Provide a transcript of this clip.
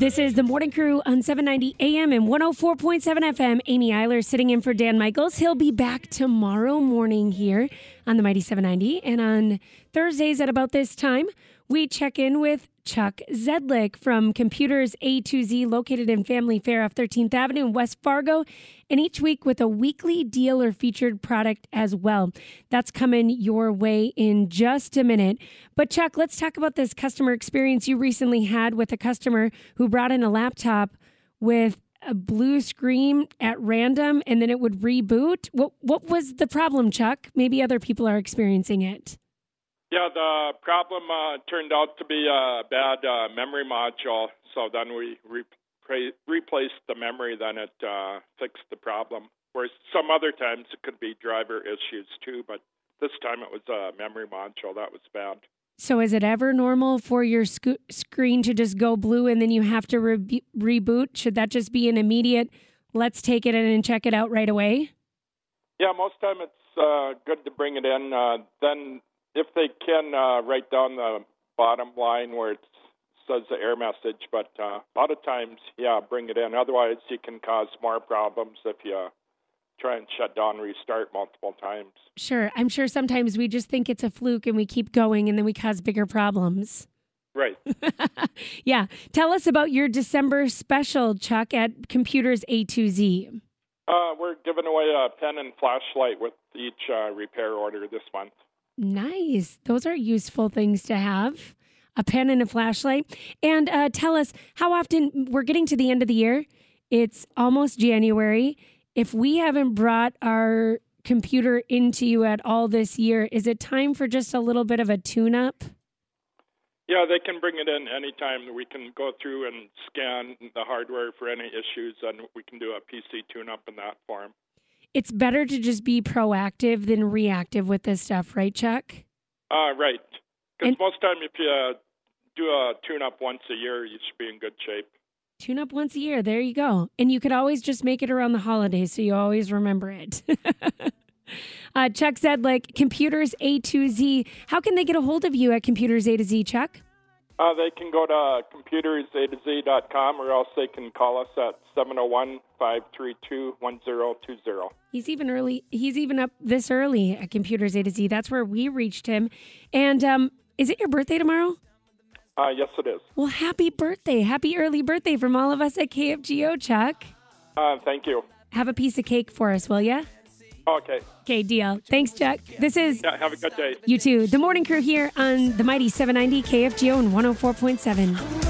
This is the Morning Crew on 790 AM and 104.7 FM. Amy Eiler sitting in for Dan Michaels. He'll be back tomorrow morning here on the Mighty 790. And on Thursdays at about this time, we check in with Chuck Zedlick from Computers A to Z, located in Family Fair off 13th Avenue in West Fargo, and each week with a weekly deal or featured product as well. That's coming your way in just a minute. But, Chuck, let's talk about this customer experience you recently had with a customer who brought in a laptop with a blue screen at random and then it would reboot. What what was the problem, Chuck? Maybe other people are experiencing it. Yeah, the problem uh, turned out to be a bad uh, memory module. So then we repra- replaced the memory, then it uh, fixed the problem. Whereas some other times it could be driver issues too, but this time it was a memory module that was bad. So is it ever normal for your sc- screen to just go blue and then you have to re- reboot? Should that just be an immediate, let's take it in and check it out right away? Yeah, most time it's uh, good to bring it in. Uh, then if they can uh, write down the bottom line where it says the error message, but uh, a lot of times, yeah, bring it in. Otherwise, you can cause more problems if you try and shut down, restart multiple times. Sure. I'm sure sometimes we just think it's a fluke and we keep going and then we cause bigger problems. Right. yeah. Tell us about your December special, Chuck, at Computers A to Z. Uh, we're giving away a pen and flashlight with each uh, repair order this month. Nice. Those are useful things to have a pen and a flashlight. And uh, tell us how often we're getting to the end of the year. It's almost January. If we haven't brought our computer into you at all this year, is it time for just a little bit of a tune up? Yeah, they can bring it in anytime. We can go through and scan the hardware for any issues, and we can do a PC tune up in that form it's better to just be proactive than reactive with this stuff, right, Chuck? Uh, right. Because most time, if you uh, do a tune up once a year, you should be in good shape. Tune up once a year. There you go. And you could always just make it around the holidays so you always remember it. uh, Chuck said, like, computers A to Z. How can they get a hold of you at computers A to Z, Chuck? Uh, they can go to computersa2z.com or else they can call us at 701-532-1020. He's even early. He's even up this early at Computers A to Z. That's where we reached him. And um, is it your birthday tomorrow? Uh, yes, it is. Well, happy birthday. Happy early birthday from all of us at KFGO, Chuck. Uh, thank you. Have a piece of cake for us, will you? Okay. Okay, deal. Thanks, Chuck. This is. Yeah, have a good day. You too. The morning crew here on the Mighty 790 KFGO and 104.7.